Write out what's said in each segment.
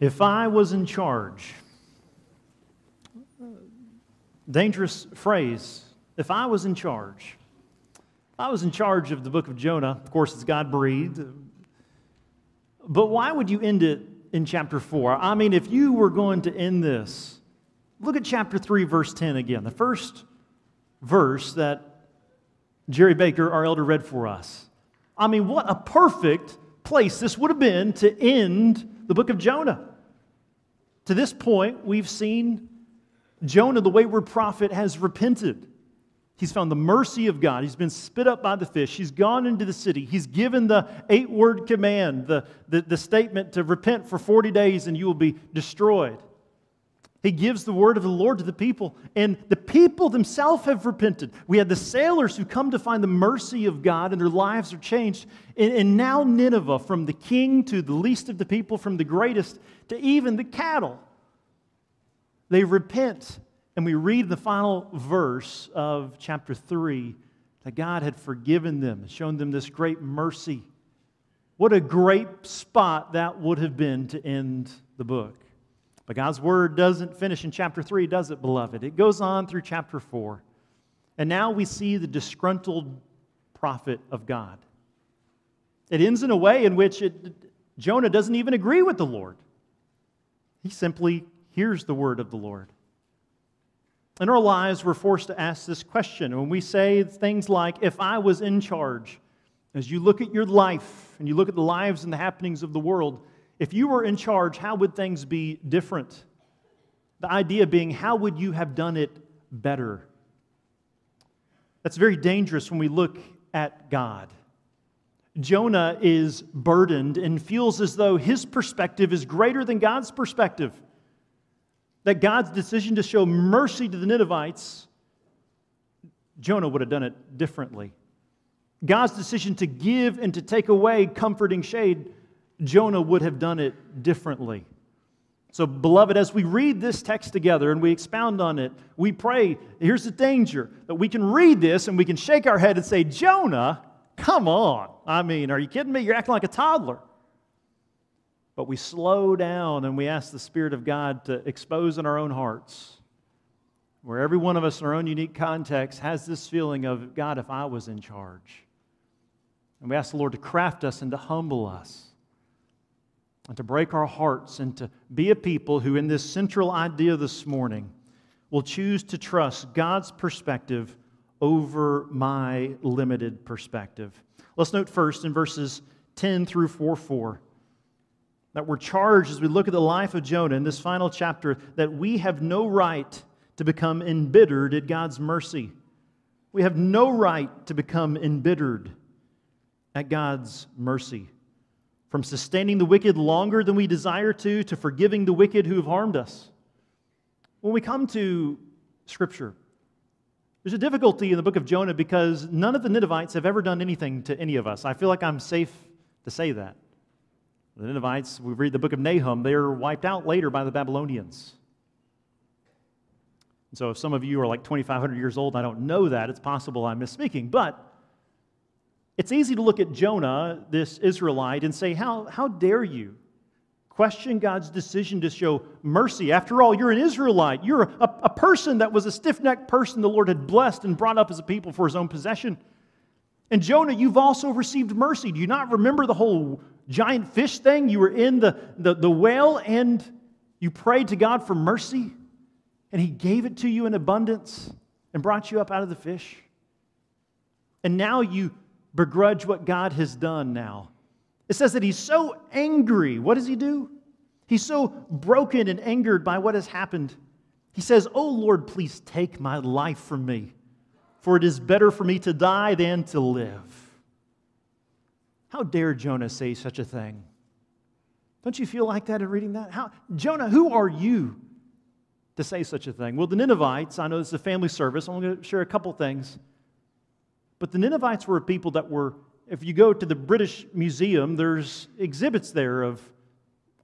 If I was in charge, dangerous phrase, if I was in charge, I was in charge of the book of Jonah, of course it's God breathed, but why would you end it in chapter 4? I mean, if you were going to end this, look at chapter 3, verse 10 again, the first verse that Jerry Baker, our elder, read for us. I mean, what a perfect place this would have been to end the book of Jonah. To this point, we've seen Jonah, the wayward prophet, has repented. He's found the mercy of God. He's been spit up by the fish. He's gone into the city. He's given the eight word command, the, the, the statement to repent for 40 days and you will be destroyed. He gives the word of the Lord to the people, and the people themselves have repented. We had the sailors who come to find the mercy of God, and their lives are changed. And, and, now, Nineveh, from the king to the least of the people, from the greatest to even the cattle, they repent. And we read the final verse of chapter 3 that God had forgiven them, and shown them this great mercy. What a great spot that would have been to end the book. But God's word doesn't finish in chapter 3, does it, beloved? It goes on through chapter 4. And now we see the disgruntled prophet of God. It ends in a way in which it, Jonah doesn't even agree with the Lord. He simply hears the word of the Lord. In our lives, we're forced to ask this question. When we say things like, if I was in charge, as you look at your life and you look at the lives and the happenings of the world, if you were in charge, how would things be different? The idea being, how would you have done it better? That's very dangerous when we look at God. Jonah is burdened and feels as though his perspective is greater than God's perspective. That God's decision to show mercy to the Ninevites, Jonah would have done it differently. God's decision to give and to take away comforting shade, Jonah would have done it differently. So, beloved, as we read this text together and we expound on it, we pray here's the danger that we can read this and we can shake our head and say, Jonah, come on. I mean, are you kidding me? You're acting like a toddler. But we slow down and we ask the Spirit of God to expose in our own hearts, where every one of us in our own unique context has this feeling of, God, if I was in charge. And we ask the Lord to craft us and to humble us and to break our hearts and to be a people who, in this central idea this morning, will choose to trust God's perspective over my limited perspective. Let's note first in verses 10 through 4 4 that we're charged as we look at the life of Jonah in this final chapter that we have no right to become embittered at God's mercy. We have no right to become embittered at God's mercy from sustaining the wicked longer than we desire to, to forgiving the wicked who have harmed us. When we come to Scripture, there's a difficulty in the book of Jonah because none of the Ninevites have ever done anything to any of us. I feel like I'm safe to say that. The Ninevites, we read the book of Nahum, they are wiped out later by the Babylonians. And so if some of you are like 2,500 years old, I don't know that. It's possible I'm misspeaking. But it's easy to look at Jonah, this Israelite, and say, How, how dare you question God's decision to show mercy? After all, you're an Israelite. You're a, a person that was a stiff necked person the Lord had blessed and brought up as a people for his own possession. And Jonah, you've also received mercy. Do you not remember the whole giant fish thing? You were in the, the, the whale and you prayed to God for mercy, and He gave it to you in abundance and brought you up out of the fish. And now you begrudge what God has done now. It says that he's so angry. What does he do? He's so broken and angered by what has happened. He says, Oh Lord, please take my life from me, for it is better for me to die than to live. How dare Jonah say such a thing? Don't you feel like that in reading that? How, Jonah, who are you to say such a thing? Well, the Ninevites, I know this is a family service. I'm going to share a couple things. But the Ninevites were a people that were, if you go to the British Museum, there's exhibits there of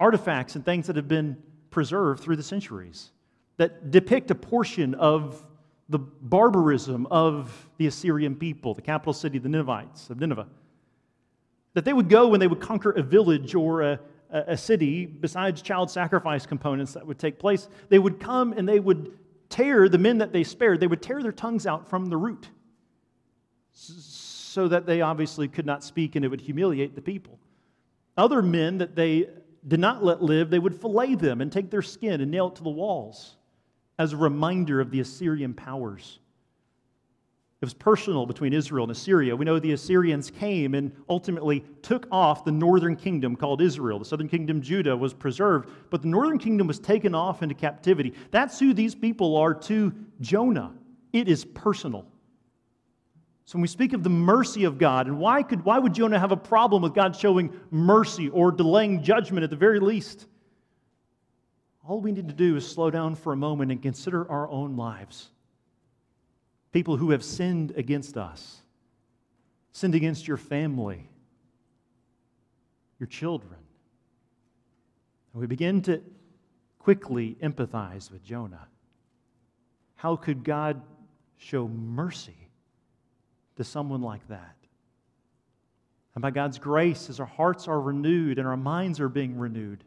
artifacts and things that have been preserved through the centuries that depict a portion of the barbarism of the Assyrian people, the capital city, of the Ninevites of Nineveh. That they would go when they would conquer a village or a, a city, besides child sacrifice components that would take place, they would come and they would tear the men that they spared, they would tear their tongues out from the root so that they obviously could not speak and it would humiliate the people. Other men that they did not let live, they would fillet them and take their skin and nail it to the walls as a reminder of the Assyrian powers. It was personal between Israel and Assyria. We know the Assyrians came and ultimately took off the northern kingdom called Israel. The southern kingdom, Judah, was preserved, but the northern kingdom was taken off into captivity. That's who these people are to Jonah. It is personal. So when we speak of the mercy of God, and why, could, why would Jonah have a problem with God showing mercy or delaying judgment at the very least? All we need to do is slow down for a moment and consider our own lives people who have sinned against us, sinned against your family, your children. And we begin to quickly empathize with Jonah. How could God show mercy to someone like that? And by God's grace, as our hearts are renewed and our minds are being renewed,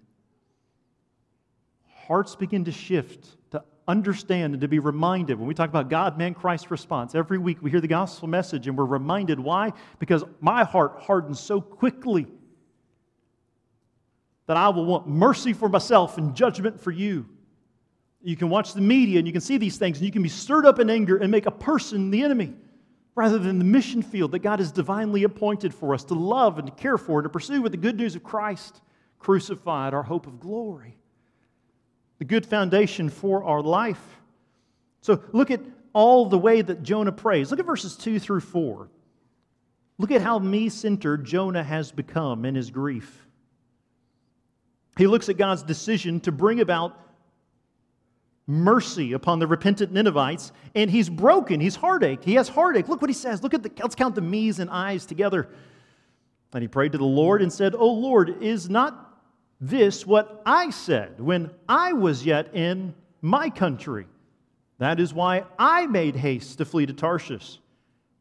hearts begin to shift to understand and to be reminded when we talk about God, man, Christ response. Every week we hear the gospel message and we're reminded why? Because my heart hardens so quickly that I will want mercy for myself and judgment for you. You can watch the media and you can see these things and you can be stirred up in anger and make a person the enemy rather than the mission field that God has divinely appointed for us to love and to care for to pursue with the good news of Christ crucified, our hope of glory the good foundation for our life. So look at all the way that Jonah prays. Look at verses 2 through 4. Look at how me centered Jonah has become in his grief. He looks at God's decision to bring about mercy upon the repentant Ninevites, and he's broken. He's heartache. He has heartache. Look what he says. Look at the, let's count the me's and I's together. And he prayed to the Lord and said, Oh Lord, is not this what I said when I was yet in my country. That is why I made haste to flee to Tarshish.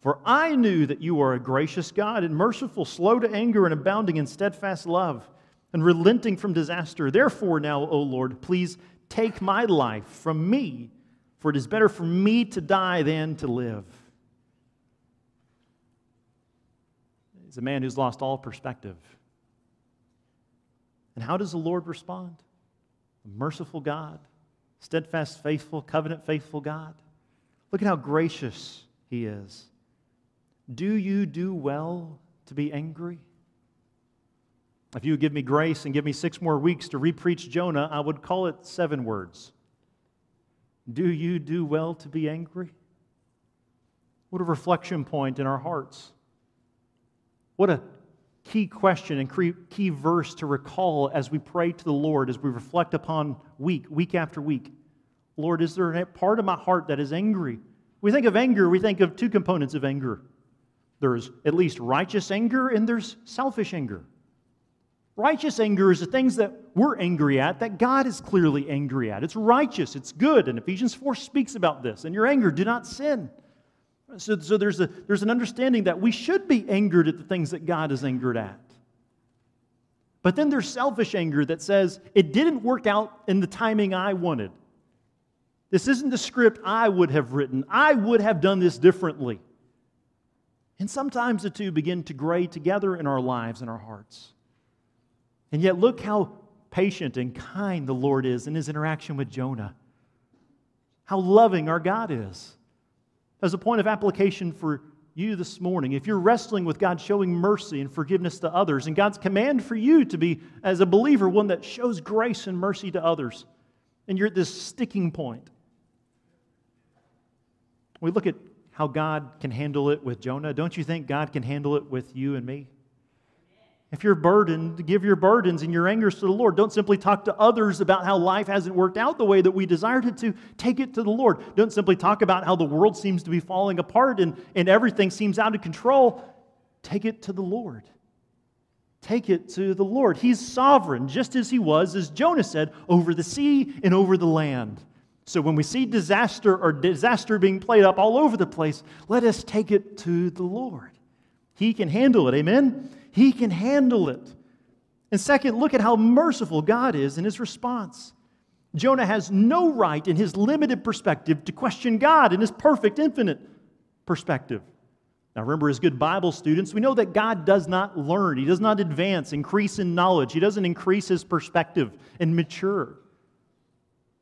For I knew that you are a gracious God and merciful, slow to anger, and abounding in steadfast love, and relenting from disaster. Therefore, now, O Lord, please take my life from me, for it is better for me to die than to live. He's a man who's lost all perspective. And how does the Lord respond? A merciful God, steadfast, faithful, covenant faithful God. Look at how gracious He is. Do you do well to be angry? If you would give me grace and give me six more weeks to repreach Jonah, I would call it seven words. Do you do well to be angry? What a reflection point in our hearts. What a key question and key verse to recall as we pray to the Lord, as we reflect upon week, week after week. Lord, is there a part of my heart that is angry? We think of anger, we think of two components of anger. There's at least righteous anger and there's selfish anger. Righteous anger is the things that we're angry at that God is clearly angry at. It's righteous, it's good, and Ephesians 4 speaks about this. And your anger, do not sin. So, so there's, a, there's an understanding that we should be angered at the things that God is angered at. But then there's selfish anger that says, it didn't work out in the timing I wanted. This isn't the script I would have written. I would have done this differently. And sometimes the two begin to gray together in our lives and our hearts. And yet, look how patient and kind the Lord is in his interaction with Jonah. How loving our God is. As a point of application for you this morning, if you're wrestling with God showing mercy and forgiveness to others, and God's command for you to be, as a believer, one that shows grace and mercy to others, and you're at this sticking point, we look at how God can handle it with Jonah. Don't you think God can handle it with you and me? If you're burdened, give your burdens and your angers to the Lord. Don't simply talk to others about how life hasn't worked out the way that we desired it to. Take it to the Lord. Don't simply talk about how the world seems to be falling apart and, and everything seems out of control. Take it to the Lord. Take it to the Lord. He's sovereign, just as he was, as Jonah said, over the sea and over the land. So when we see disaster or disaster being played up all over the place, let us take it to the Lord. He can handle it. Amen? He can handle it. And second, look at how merciful God is in his response. Jonah has no right in his limited perspective to question God in his perfect, infinite perspective. Now, remember, as good Bible students, we know that God does not learn, He does not advance, increase in knowledge, He doesn't increase His perspective and mature.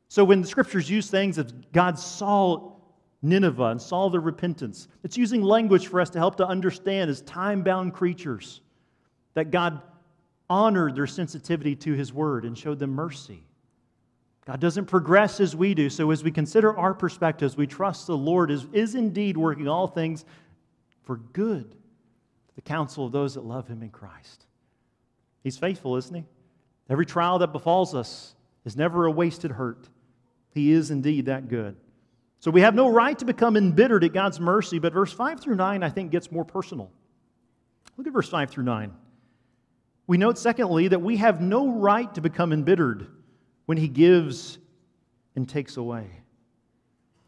So, when the scriptures use things as God saw Nineveh and saw their repentance, it's using language for us to help to understand as time bound creatures that God honored their sensitivity to His word and showed them mercy. God doesn't progress as we do. So, as we consider our perspectives, we trust the Lord is, is indeed working all things for good the counsel of those that love him in Christ. He's faithful, isn't he? Every trial that befalls us is never a wasted hurt. He is indeed that good. So we have no right to become embittered at God's mercy, but verse 5 through 9, I think, gets more personal. Look at verse 5 through 9. We note, secondly, that we have no right to become embittered when He gives and takes away.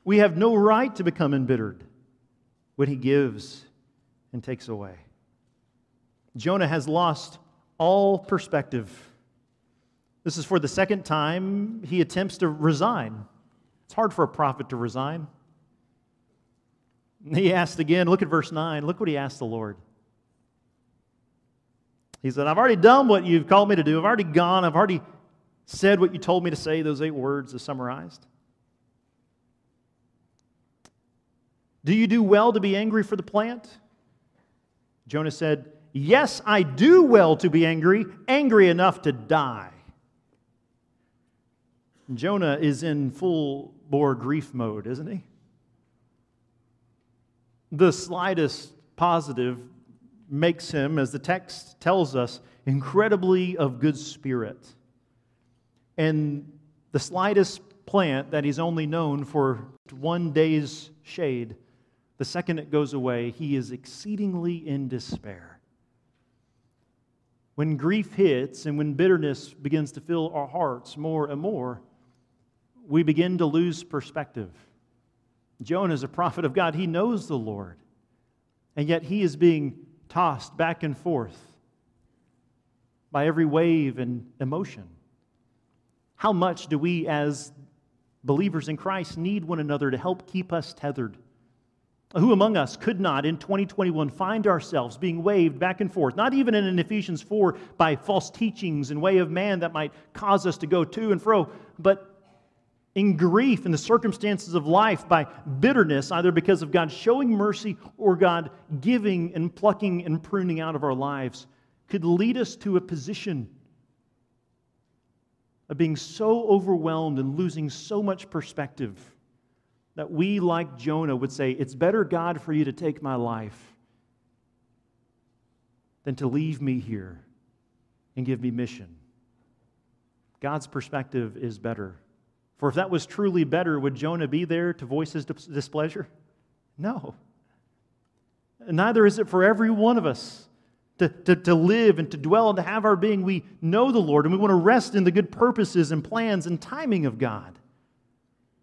We have no right to become embittered when He gives and takes away. Jonah has lost all perspective. This is for the second time he attempts to resign. It's hard for a prophet to resign. He asked again, look at verse 9. Look what he asked the Lord. He said, I've already done what you've called me to do. I've already gone. I've already said what you told me to say, those eight words are summarized. Do you do well to be angry for the plant? Jonah said, Yes, I do well to be angry, angry enough to die. Jonah is in full bore grief mode, isn't he? The slightest positive makes him, as the text tells us, incredibly of good spirit. And the slightest plant that he's only known for one day's shade the second it goes away, he is exceedingly in despair. When grief hits and when bitterness begins to fill our hearts more and more, we begin to lose perspective. Jonah is a prophet of God. He knows the Lord. And yet he is being tossed back and forth by every wave and emotion. How much do we, as believers in Christ, need one another to help keep us tethered? Who among us could not in 2021 find ourselves being waved back and forth, not even in Ephesians 4 by false teachings and way of man that might cause us to go to and fro, but in grief in the circumstances of life by bitterness, either because of God showing mercy or God giving and plucking and pruning out of our lives, could lead us to a position of being so overwhelmed and losing so much perspective that we, like Jonah, would say, It's better, God, for you to take my life than to leave me here and give me mission. God's perspective is better. For if that was truly better, would Jonah be there to voice his displeasure? No. neither is it for every one of us to, to, to live and to dwell and to have our being. We know the Lord and we want to rest in the good purposes and plans and timing of God.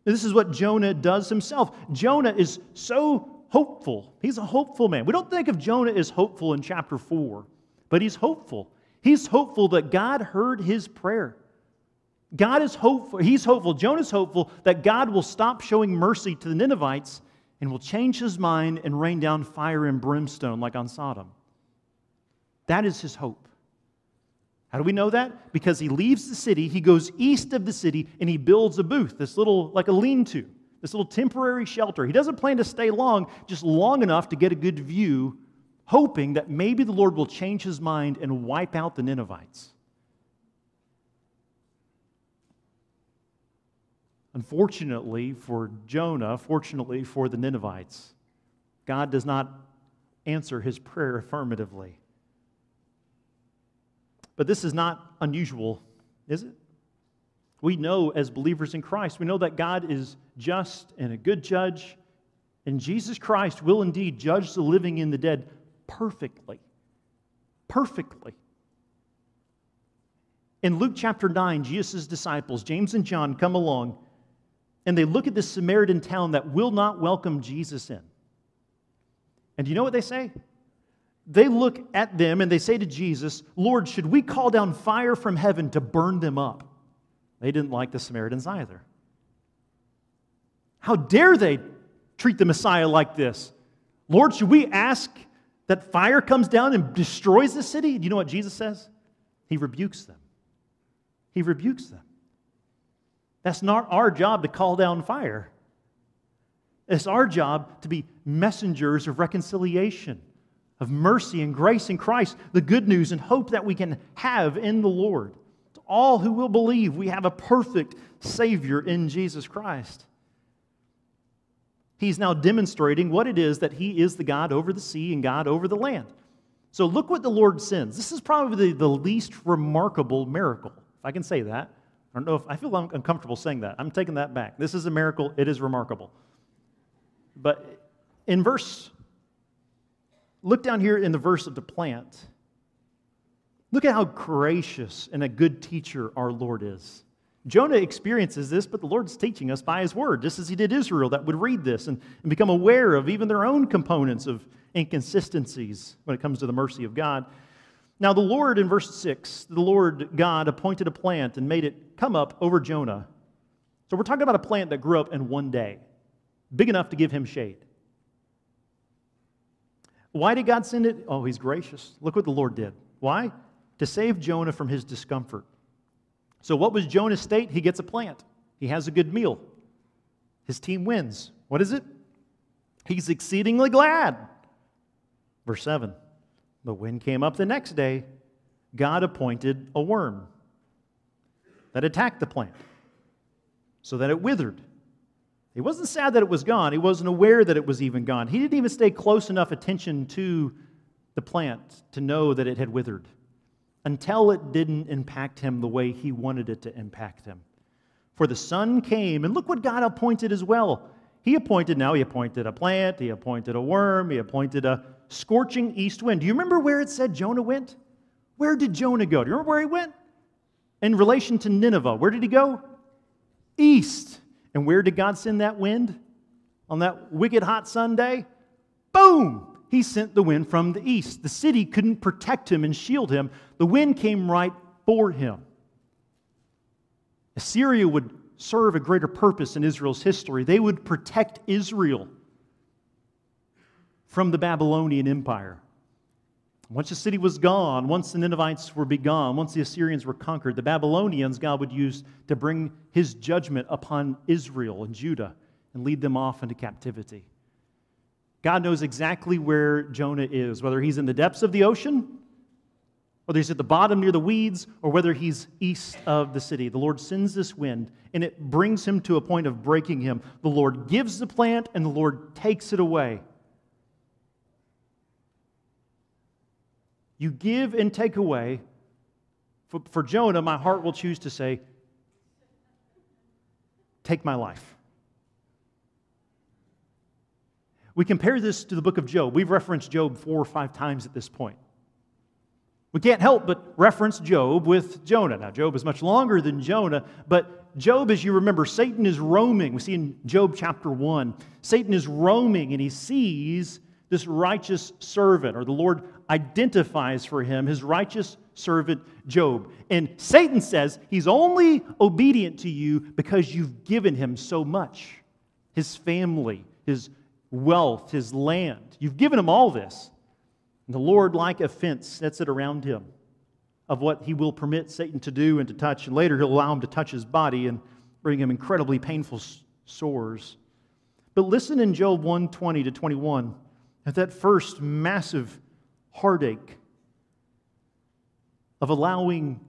This is what Jonah does himself. Jonah is so hopeful. He's a hopeful man. We don't think of Jonah as hopeful in chapter 4, but he's hopeful. He's hopeful that God heard his prayer. God is hopeful. He's hopeful. Jonah's hopeful that God will stop showing mercy to the Ninevites and will change his mind and rain down fire and brimstone like on Sodom. That is his hope. How do we know that? Because he leaves the city, he goes east of the city, and he builds a booth, this little, like a lean to, this little temporary shelter. He doesn't plan to stay long, just long enough to get a good view, hoping that maybe the Lord will change his mind and wipe out the Ninevites. Unfortunately for Jonah, fortunately for the Ninevites, God does not answer his prayer affirmatively. But this is not unusual, is it? We know as believers in Christ, we know that God is just and a good judge, and Jesus Christ will indeed judge the living and the dead perfectly. Perfectly. In Luke chapter 9, Jesus' disciples, James and John, come along and they look at this Samaritan town that will not welcome Jesus in. And do you know what they say? they look at them and they say to Jesus, Lord, should we call down fire from heaven to burn them up? They didn't like the Samaritans either. How dare they treat the Messiah like this? Lord, should we ask that fire comes down and destroys the city? Do you know what Jesus says? He rebukes them. He rebukes them. That's not our job to call down fire. It's our job to be messengers of reconciliation, of mercy and grace in Christ, the good news and hope that we can have in the Lord. To all who will believe, we have a perfect Savior in Jesus Christ. He's now demonstrating what it is that He is the God over the sea and God over the land. So look what the Lord sends. This is probably the, the least remarkable miracle, if I can say that. I don't know if I feel uncomfortable saying that. I'm taking that back. This is a miracle, it is remarkable. But in verse, look down here in the verse of the plant. Look at how gracious and a good teacher our Lord is. Jonah experiences this, but the Lord's teaching us by his word, just as he did Israel that would read this and, and become aware of even their own components of inconsistencies when it comes to the mercy of God. Now, the Lord, in verse 6, the Lord God appointed a plant and made it come up over Jonah. So we're talking about a plant that grew up in one day, big enough to give him shade. Why did God send it? Oh, he's gracious. Look what the Lord did. Why? To save Jonah from his discomfort. So, what was Jonah's state? He gets a plant, he has a good meal. His team wins. What is it? He's exceedingly glad. Verse 7 The wind came up the next day. God appointed a worm that attacked the plant so that it withered. He wasn't sad that it was gone. He wasn't aware that it was even gone. He didn't even stay close enough attention to the plant to know that it had withered until it didn't impact him the way he wanted it to impact him. For the sun came, and look what God appointed as well. He appointed, now he appointed a plant, he appointed a worm, he appointed a scorching east wind. Do you remember where it said Jonah went? Where did Jonah go? Do you remember where he went? In relation to Nineveh, where did he go? East. And where did God send that wind? On that wicked hot Sunday? Boom! he sent the wind from the east. The city couldn't protect him and shield him. The wind came right for him. Assyria would serve a greater purpose in Israel's history. They would protect Israel from the Babylonian Empire. Once the city was gone, once the Ninevites were begone, once the Assyrians were conquered, the Babylonians God would use to bring his judgment upon Israel and Judah and lead them off into captivity. God knows exactly where Jonah is, whether he's in the depths of the ocean, whether he's at the bottom near the weeds, or whether he's east of the city. The Lord sends this wind, and it brings him to a point of breaking him. The Lord gives the plant, and the Lord takes it away. You give and take away. For, for Jonah, my heart will choose to say, Take my life. We compare this to the book of Job. We've referenced Job four or five times at this point. We can't help but reference Job with Jonah. Now, Job is much longer than Jonah, but Job, as you remember, Satan is roaming. We see in Job chapter 1, Satan is roaming and he sees this righteous servant, or the Lord identifies for him his righteous servant Job. And Satan says he's only obedient to you because you've given him so much his family, his wealth, his land. You've given him all this. And the Lord, like a fence, sets it around him of what he will permit Satan to do and to touch. And later, he'll allow him to touch his body and bring him incredibly painful sores. But listen in Job 1 20 to 21 at that first massive heartache of allowing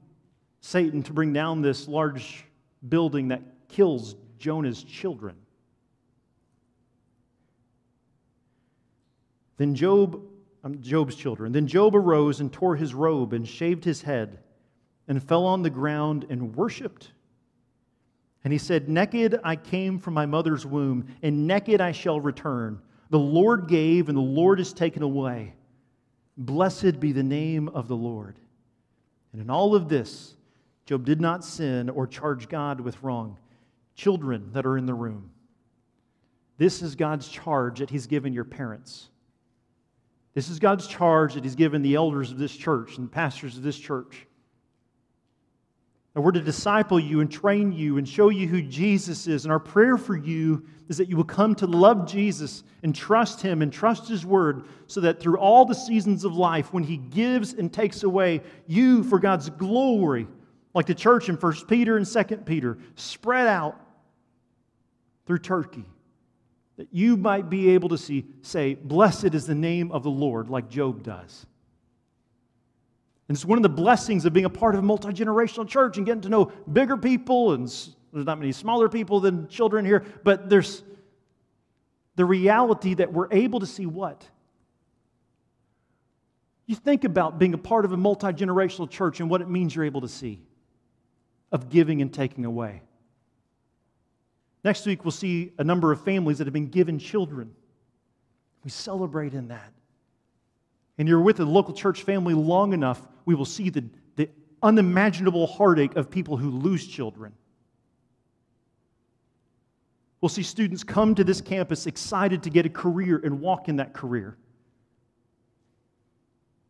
Satan to bring down this large building that kills Jonah's children. Then Job, um, Job's children, then Job arose and tore his robe and shaved his head and fell on the ground and worshiped. And he said, Naked I came from my mother's womb, and naked I shall return. The Lord gave, and the Lord is taken away. Blessed be the name of the Lord. And in all of this, Job did not sin or charge God with wrong. Children that are in the room, this is God's charge that He's given your parents This is God's charge that He's given the elders of this church and the pastors of this church. And we're to disciple you and train you and show you who Jesus is. And our prayer for you is that you will come to love Jesus and trust Him and trust His Word so that through all the seasons of life, when He gives and takes away, you, for God's glory, like the church in 1 Peter and 2 Peter, spread out through Turkey, that you might be able to see, say, Blessed is the name of the Lord, like Job does. And it's one of the blessings of being a part of a multi generational church and getting to know bigger people. And there's not many smaller people than children here, but there's the reality that we're able to see what? You think about being a part of a multi generational church and what it means you're able to see of giving and taking away. Next week, we'll see a number of families that have been given children. We celebrate in that and you're with a local church family long enough, we will see the, the unimaginable heartache of people who lose children. We'll see students come to this campus excited to get a career and walk in that career.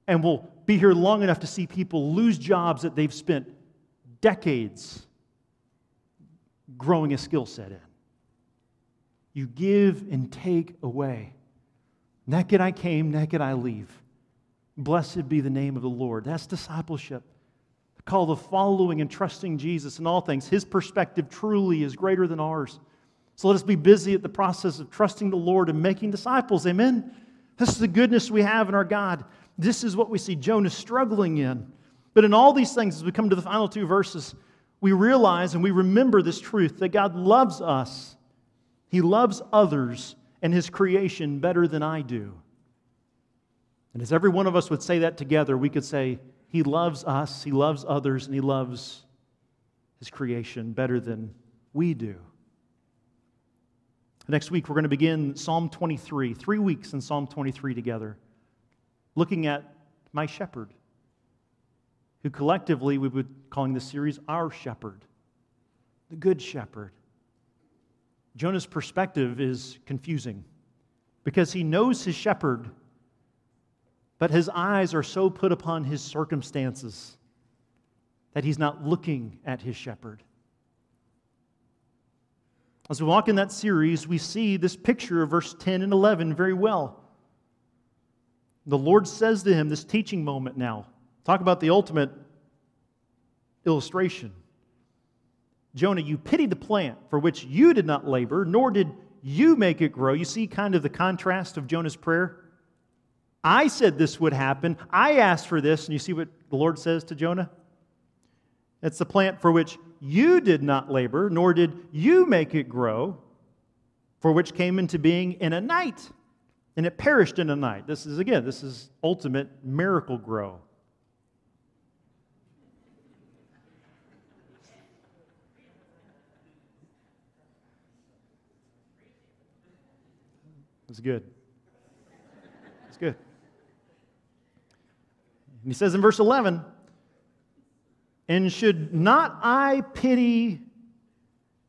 And we'll be here long enough to see people lose jobs that they've spent decades growing a skill set in. You give and take away. Naked I came, naked I leave. Blessed be the name of the Lord. That's discipleship. The call of following and trusting Jesus in all things. His perspective truly is greater than ours. So let us be busy at the process of trusting the Lord and making disciples. Amen. This is the goodness we have in our God. This is what we see Jonah struggling in. But in all these things, as we come to the final two verses, we realize and we remember this truth that God loves us. He loves others and His creation better than I do. And as every one of us would say that together, we could say, He loves us, He loves others, and He loves His creation better than we do. Next week, we're going to begin Psalm 23, three weeks in Psalm 23 together, looking at my shepherd, who collectively we would calling this series our shepherd, the good shepherd. Jonah's perspective is confusing because he knows his shepherd but his eyes are so put upon his circumstances that he's not looking at his shepherd. As we walk in that series, we see this picture of verse 10 and 11 very well. The Lord says to him, this teaching moment now, talk about the ultimate illustration. Jonah, you pitied the plant for which you did not labor, nor did you make it grow. You see kind of the contrast of Jonah's prayer? I said this would happen. I asked for this. And you see what the Lord says to Jonah? It's the plant for which you did not labor, nor did you make it grow, for which came into being in a night, and it perished in a night. This is, again, this is ultimate miracle grow. It's good. It's good. And he says in verse 11, And should not I pity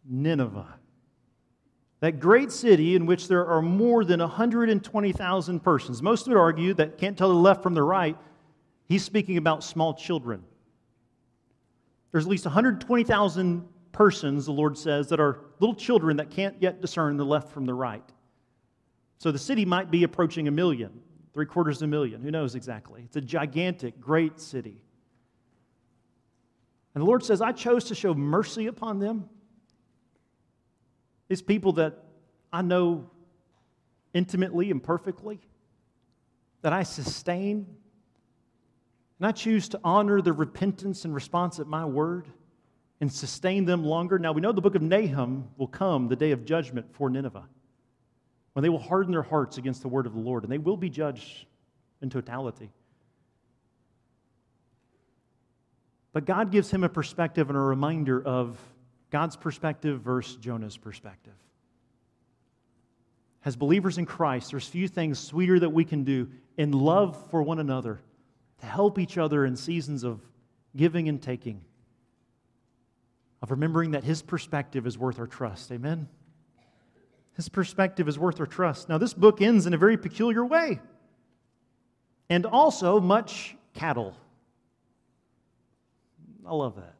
Nineveh, that great city in which there are more than 120,000 persons? Most would argue that can't tell the left from the right. He's speaking about small children. There's at least 120,000 persons, the Lord says, that are little children that can't yet discern the left from the right. So the city might be approaching a million three quarters of a million. Who knows exactly? It's a gigantic, great city. And the Lord says, I chose to show mercy upon them. These people that I know intimately and perfectly, that I sustain. And I choose to honor their repentance and response at my word and sustain them longer. Now, we know the book of Nahum will come the day of judgment for Nineveh when they will harden their hearts against the word of the Lord, and they will be judged in totality. But God gives him a perspective and a reminder of God's perspective versus Jonah's perspective. As believers in Christ, there's few things sweeter that we can do in love for one another to help each other in seasons of giving and taking, of remembering that his perspective is worth our trust. Amen? His perspective is worth our trust. Now, this book ends in a very peculiar way. and also much cattle. I love that.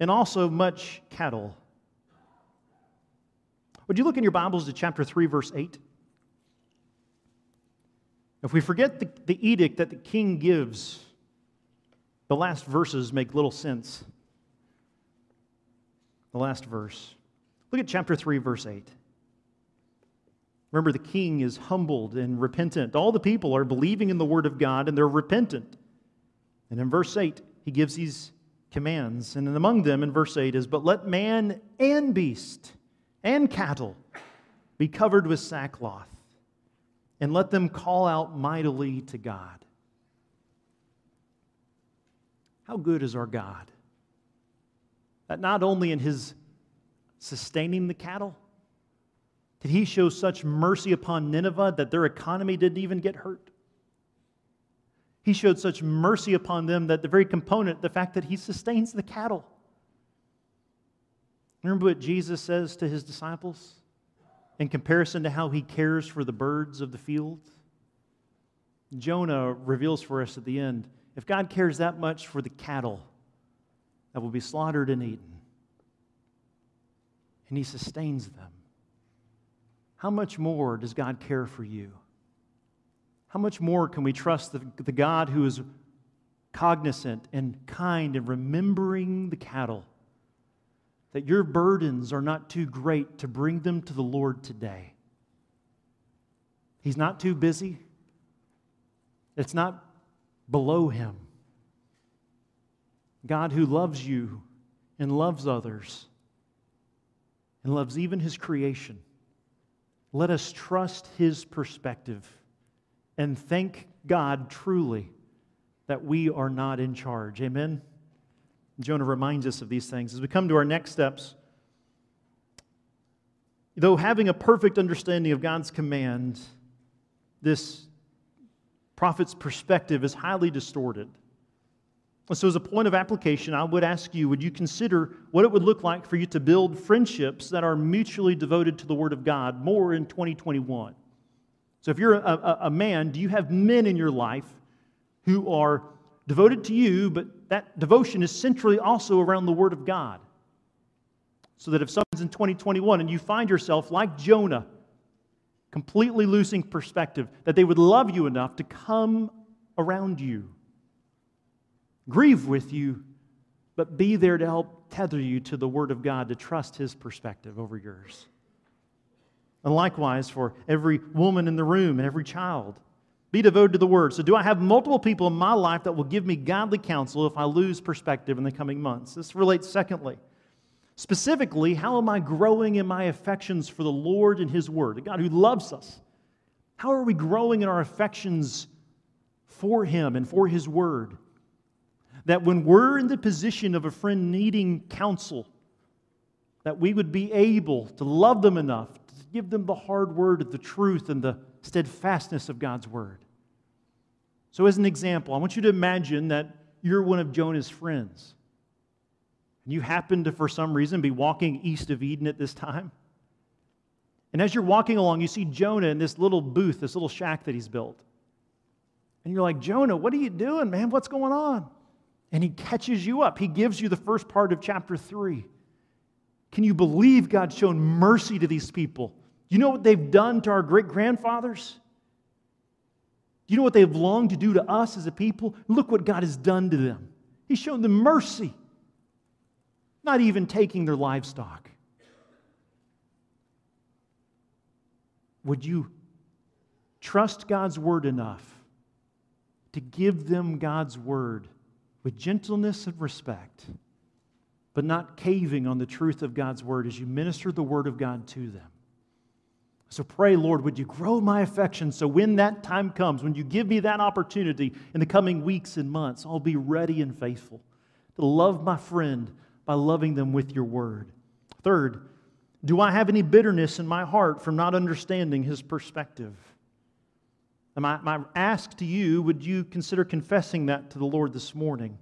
And also much cattle. Would you look in your Bibles to chapter 3, verse 8? If we forget the, the edict that the king gives, the last verses make little sense. The last verse. Look at chapter 3, verse 8. Remember, the king is humbled and repentant. All the people are believing in the word of God and they're repentant. And in verse 8, he gives these commands. And among them, in verse 8, is But let man and beast and cattle be covered with sackcloth, and let them call out mightily to God. How good is our God? That not only in his sustaining the cattle, did he show such mercy upon Nineveh that their economy didn't even get hurt? He showed such mercy upon them that the very component, the fact that he sustains the cattle. Remember what Jesus says to his disciples in comparison to how he cares for the birds of the field? Jonah reveals for us at the end if God cares that much for the cattle that will be slaughtered and eaten, and he sustains them, how much more does God care for you? How much more can we trust the, the God who is cognizant and kind and remembering the cattle? That your burdens are not too great to bring them to the Lord today. He's not too busy. It's not below him. God who loves you and loves others and loves even his creation let us trust his perspective and thank God truly that we are not in charge. Amen? Jonah reminds us of these things. As we come to our next steps, though having a perfect understanding of God's command, this prophet's perspective is highly distorted. So, as a point of application, I would ask you would you consider what it would look like for you to build friendships that are mutually devoted to the Word of God more in 2021? So, if you're a, a, a man, do you have men in your life who are devoted to you, but that devotion is centrally also around the Word of God? So that if someone's in 2021 and you find yourself like Jonah, completely losing perspective, that they would love you enough to come around you grieve with you, but be there to help tether you to the Word of God to trust His perspective over yours. And likewise for every woman in the room and every child. Be devoted to the Word. So, do I have multiple people in my life that will give me godly counsel if I lose perspective in the coming months? This relates, secondly, specifically, how am I growing in my affections for the Lord and His Word, a God who loves us? How are we growing in our affections for Him and for His Word? That when we're in the position of a friend needing counsel, that we would be able to love them enough to give them the hard word of the truth and the steadfastness of God's word. So, as an example, I want you to imagine that you're one of Jonah's friends. And you happen to, for some reason, be walking east of Eden at this time. And as you're walking along, you see Jonah in this little booth, this little shack that he's built. And you're like, Jonah, what are you doing, man? What's going on? And he catches you up. He gives you the first part of chapter 3. Can you believe God's shown mercy to these people? You know what they've done to our great grandfathers? You know what they've longed to do to us as a people? Look what God has done to them. He's shown them mercy, not even taking their livestock. Would you trust God's word enough to give them God's word? With gentleness and respect, but not caving on the truth of God's word as you minister the word of God to them. So pray, Lord, would you grow my affection so when that time comes, when you give me that opportunity in the coming weeks and months, I'll be ready and faithful to love my friend by loving them with your word. Third, do I have any bitterness in my heart from not understanding his perspective? My, my ask to you, would you consider confessing that to the Lord this morning?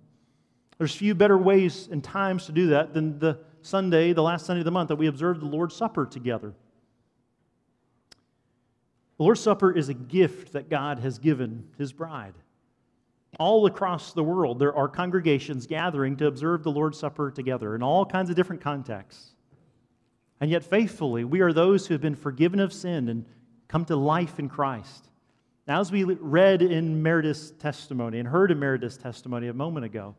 There's few better ways and times to do that than the Sunday, the last Sunday of the month, that we observe the Lord's Supper together. The Lord's Supper is a gift that God has given his bride. All across the world, there are congregations gathering to observe the Lord's Supper together in all kinds of different contexts. And yet, faithfully, we are those who have been forgiven of sin and come to life in Christ. Now, as we read in Meredith's testimony and heard in Meredith's testimony a moment ago,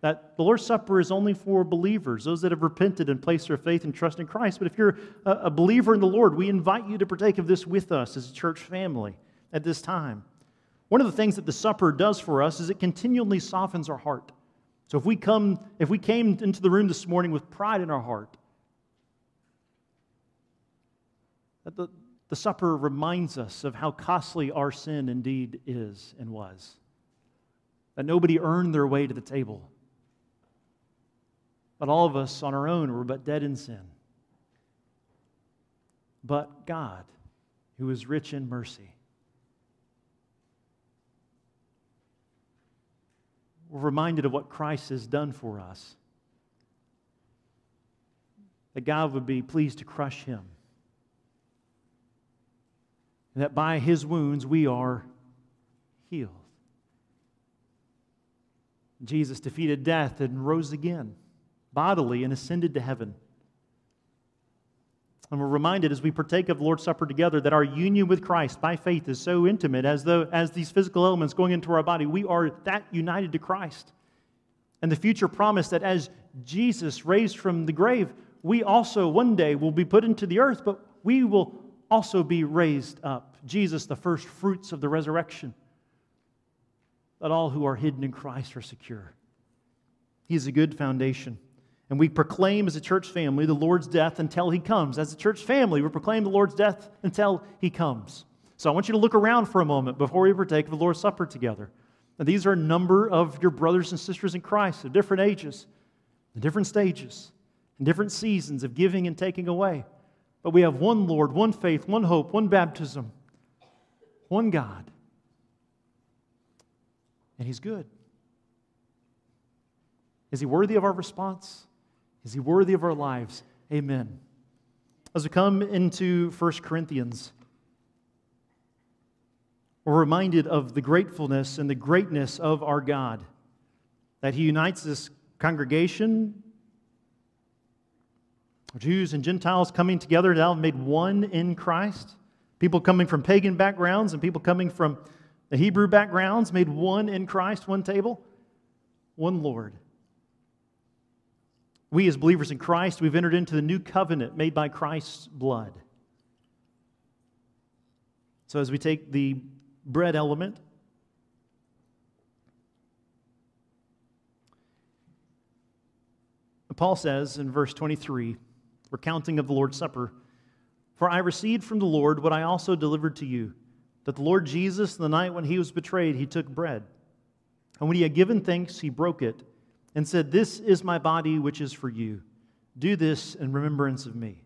that the Lord's Supper is only for believers, those that have repented and placed their faith and trust in Christ. But if you're a believer in the Lord, we invite you to partake of this with us as a church family at this time. One of the things that the supper does for us is it continually softens our heart. So if we come, if we came into the room this morning with pride in our heart, that the, the supper reminds us of how costly our sin indeed is and was. That nobody earned their way to the table. But all of us on our own were but dead in sin. But God, who is rich in mercy, we're reminded of what Christ has done for us. That God would be pleased to crush him and that by his wounds we are healed. Jesus defeated death and rose again bodily and ascended to heaven. And we're reminded as we partake of the Lord's Supper together that our union with Christ by faith is so intimate as though as these physical elements going into our body, we are that united to Christ. And the future promise that as Jesus raised from the grave, we also one day will be put into the earth, but we will also be raised up. Jesus, the first fruits of the resurrection. That all who are hidden in Christ are secure. He is a good foundation. And we proclaim as a church family the Lord's death until he comes. As a church family, we proclaim the Lord's death until he comes. So I want you to look around for a moment before we partake of the Lord's Supper together. Now, these are a number of your brothers and sisters in Christ of different ages, different stages, in different seasons of giving and taking away. But we have one Lord, one faith, one hope, one baptism, one God. And He's good. Is He worthy of our response? Is He worthy of our lives? Amen. As we come into 1 Corinthians, we're reminded of the gratefulness and the greatness of our God, that He unites this congregation Jews and Gentiles coming together now made one in Christ. People coming from pagan backgrounds and people coming from the Hebrew backgrounds made one in Christ, one table, one Lord. We, as believers in Christ, we've entered into the new covenant made by Christ's blood. So, as we take the bread element, Paul says in verse 23 recounting of the Lord's Supper. For I received from the Lord what I also delivered to you that the Lord Jesus, the night when he was betrayed, he took bread. And when he had given thanks, he broke it and said, This is my body, which is for you. Do this in remembrance of me.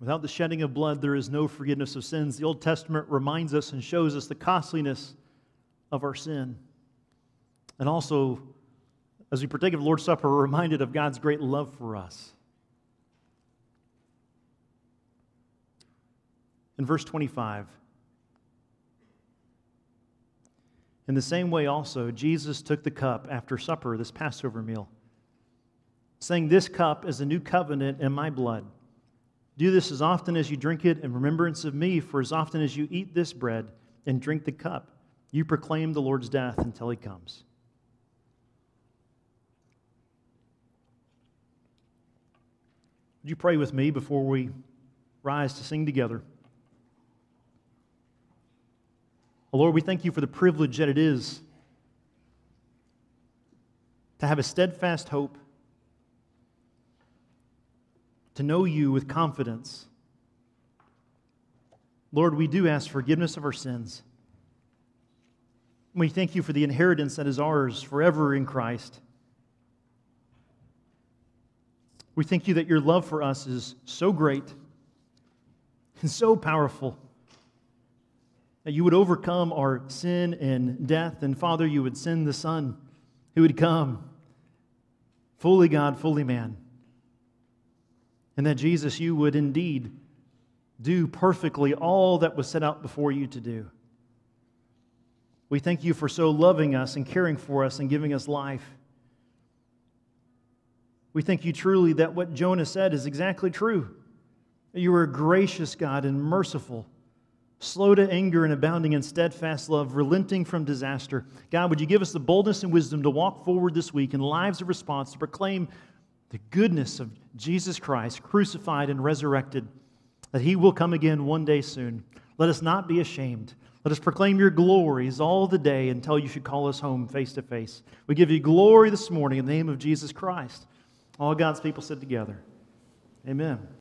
Without the shedding of blood, there is no forgiveness of sins. The Old Testament reminds us and shows us the costliness of our sin. And also, as we partake of the Lord's Supper, we're reminded of God's great love for us. In verse 25, in the same way also, Jesus took the cup after supper, this Passover meal, saying, This cup is a new covenant in my blood. Do this as often as you drink it in remembrance of me, for as often as you eat this bread and drink the cup, you proclaim the Lord's death until he comes. Would you pray with me before we rise to sing together? Oh Lord, we thank you for the privilege that it is to have a steadfast hope to know you with confidence. Lord, we do ask forgiveness of our sins. We thank you for the inheritance that is ours forever in Christ. We thank you that your love for us is so great and so powerful that you would overcome our sin and death. And Father, you would send the Son who would come, fully God, fully man. And that Jesus, you would indeed do perfectly all that was set out before you to do. We thank you for so loving us and caring for us and giving us life. We thank you truly that what Jonah said is exactly true. You are a gracious God and merciful, slow to anger and abounding in steadfast love, relenting from disaster. God, would you give us the boldness and wisdom to walk forward this week in lives of response to proclaim the goodness of Jesus Christ, crucified and resurrected, that he will come again one day soon. Let us not be ashamed. Let us proclaim your glories all the day until you should call us home face to face. We give you glory this morning in the name of Jesus Christ. All God's people sit together. Amen.